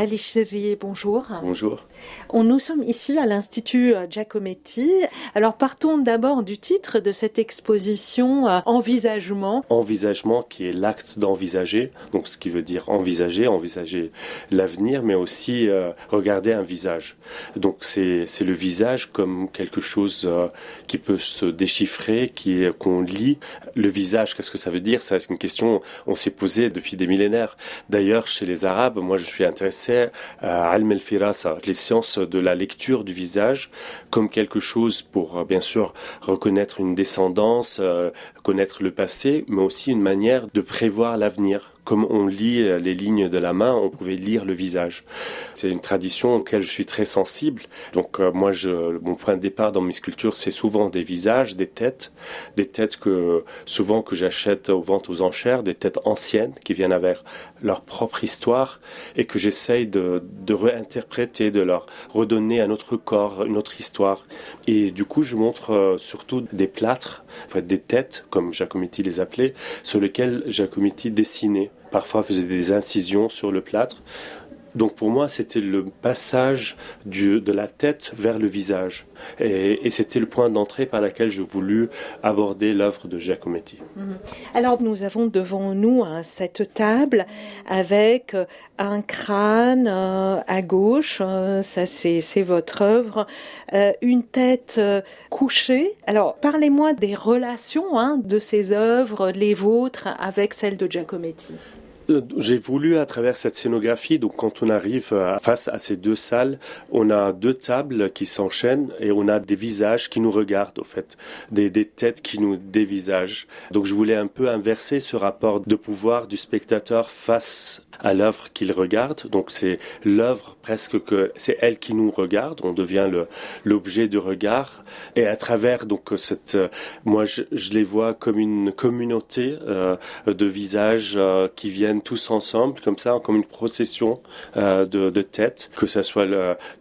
Ali bonjour. Bonjour. nous sommes ici à l'Institut euh, Giacometti. Alors partons d'abord du titre de cette exposition euh, Envisagement. Envisagement qui est l'acte d'envisager, donc ce qui veut dire envisager, envisager l'avenir, mais aussi euh, regarder un visage. Donc c'est le visage comme quelque chose qui peut se déchiffrer, qui qu'on lit. Le visage, qu'est-ce que ça veut dire? C'est une question on s'est posée depuis des millénaires. D'ailleurs, chez les Arabes, moi je suis intéressé à Alm el-Firasa, les sciences de la lecture du visage, comme quelque chose pour euh, bien sûr reconnaître une descendance, euh, connaître le passé, mais aussi une manière de prévoir l'avenir comme on lit les lignes de la main, on pouvait lire le visage. C'est une tradition auquel je suis très sensible. Donc euh, moi, mon point de départ dans mes sculptures, c'est souvent des visages, des têtes, des têtes que souvent que j'achète aux ventes aux enchères, des têtes anciennes qui viennent avec leur propre histoire et que j'essaye de, réinterpréter, de leur redonner un autre corps, une autre histoire. Et du coup, je montre euh, surtout des plâtres, en fait, des têtes, comme Giacometti les appelait, sur lesquelles Giacometti dessinait parfois faisait des incisions sur le plâtre. Donc pour moi, c'était le passage de la tête vers le visage. Et, c'était le point d'entrée par lequel je voulus aborder l'œuvre de Giacometti. Mhm. Alors nous avons devant nous hein, cette table avec euh, un crâne euh, à gauche, euh, ça c'est votre œuvre, une tête couchée. Alors parlez-moi des relations hein, de ces œuvres, les vôtres, avec celles de Giacometti. J'ai voulu à travers cette scénographie, donc quand on arrive euh, face à ces deux salles, on a deux tables qui s'enchaînent et on a des visages qui nous regardent, au fait, des, des têtes qui nous dévisagent. Donc je voulais un peu inverser ce rapport de pouvoir du spectateur face à l'œuvre qu'il regarde. Donc c'est l'œuvre presque que c'est elle qui nous regarde. On devient l'objet du regard et à travers donc cette, moi je, je les vois comme une communauté euh, de visages euh, qui viennent tous ensemble comme ça, comme une procession euh, de, de têtes, que ce soit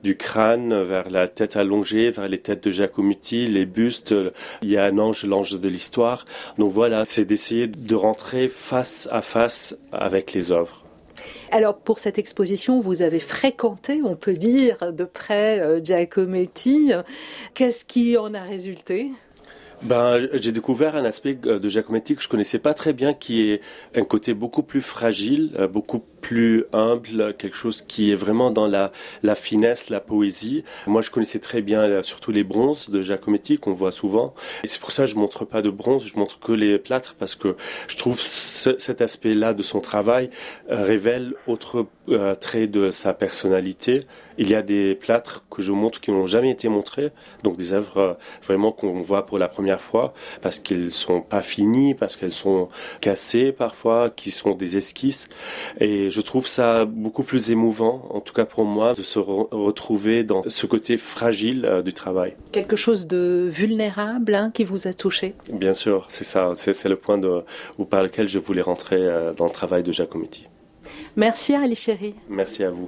du crâne vers la tête allongée, vers les têtes de Giacometti, les bustes. Il y a un ange, l'ange de l'histoire. Donc voilà, c'est d'essayer de rentrer face à face avec les œuvres. Alors pour cette exposition, vous avez fréquenté, on peut dire, de près euh, Giacometti. Qu'est-ce qui en a résulté? Ben, j'ai découvert un aspect euh, de Giacometti que je connaissais pas très bien, qui est un côté beaucoup plus fragile, euh, beaucoup plus humble, quelque chose qui est vraiment dans la, la finesse, la poésie. Moi, je connaissais très bien euh, surtout les bronzes de Giacometti qu'on voit souvent. Et c'est pour ça que je montre pas de bronze, je montre que les plâtres parce que je trouve cet aspect-là de son travail révèle autre trait de sa personnalité. Il y a des plâtres que je montre qui n'ont jamais été montrés, donc des œuvres vraiment qu'on voit pour la première fois parce qu'elles sont pas finies, parce qu'elles sont cassées parfois, qui sont des esquisses. Et je trouve ça beaucoup plus émouvant, en tout cas pour moi, de se retrouver dans ce côté fragile euh, du travail. Quelque chose de vulnérable hein, qui vous a touché? Bien sûr, c'est ça. C'est le point de, par lequel je voulais rentrer euh, dans le travail de Giacometti. Merci Ali Chéri. Merci à vous.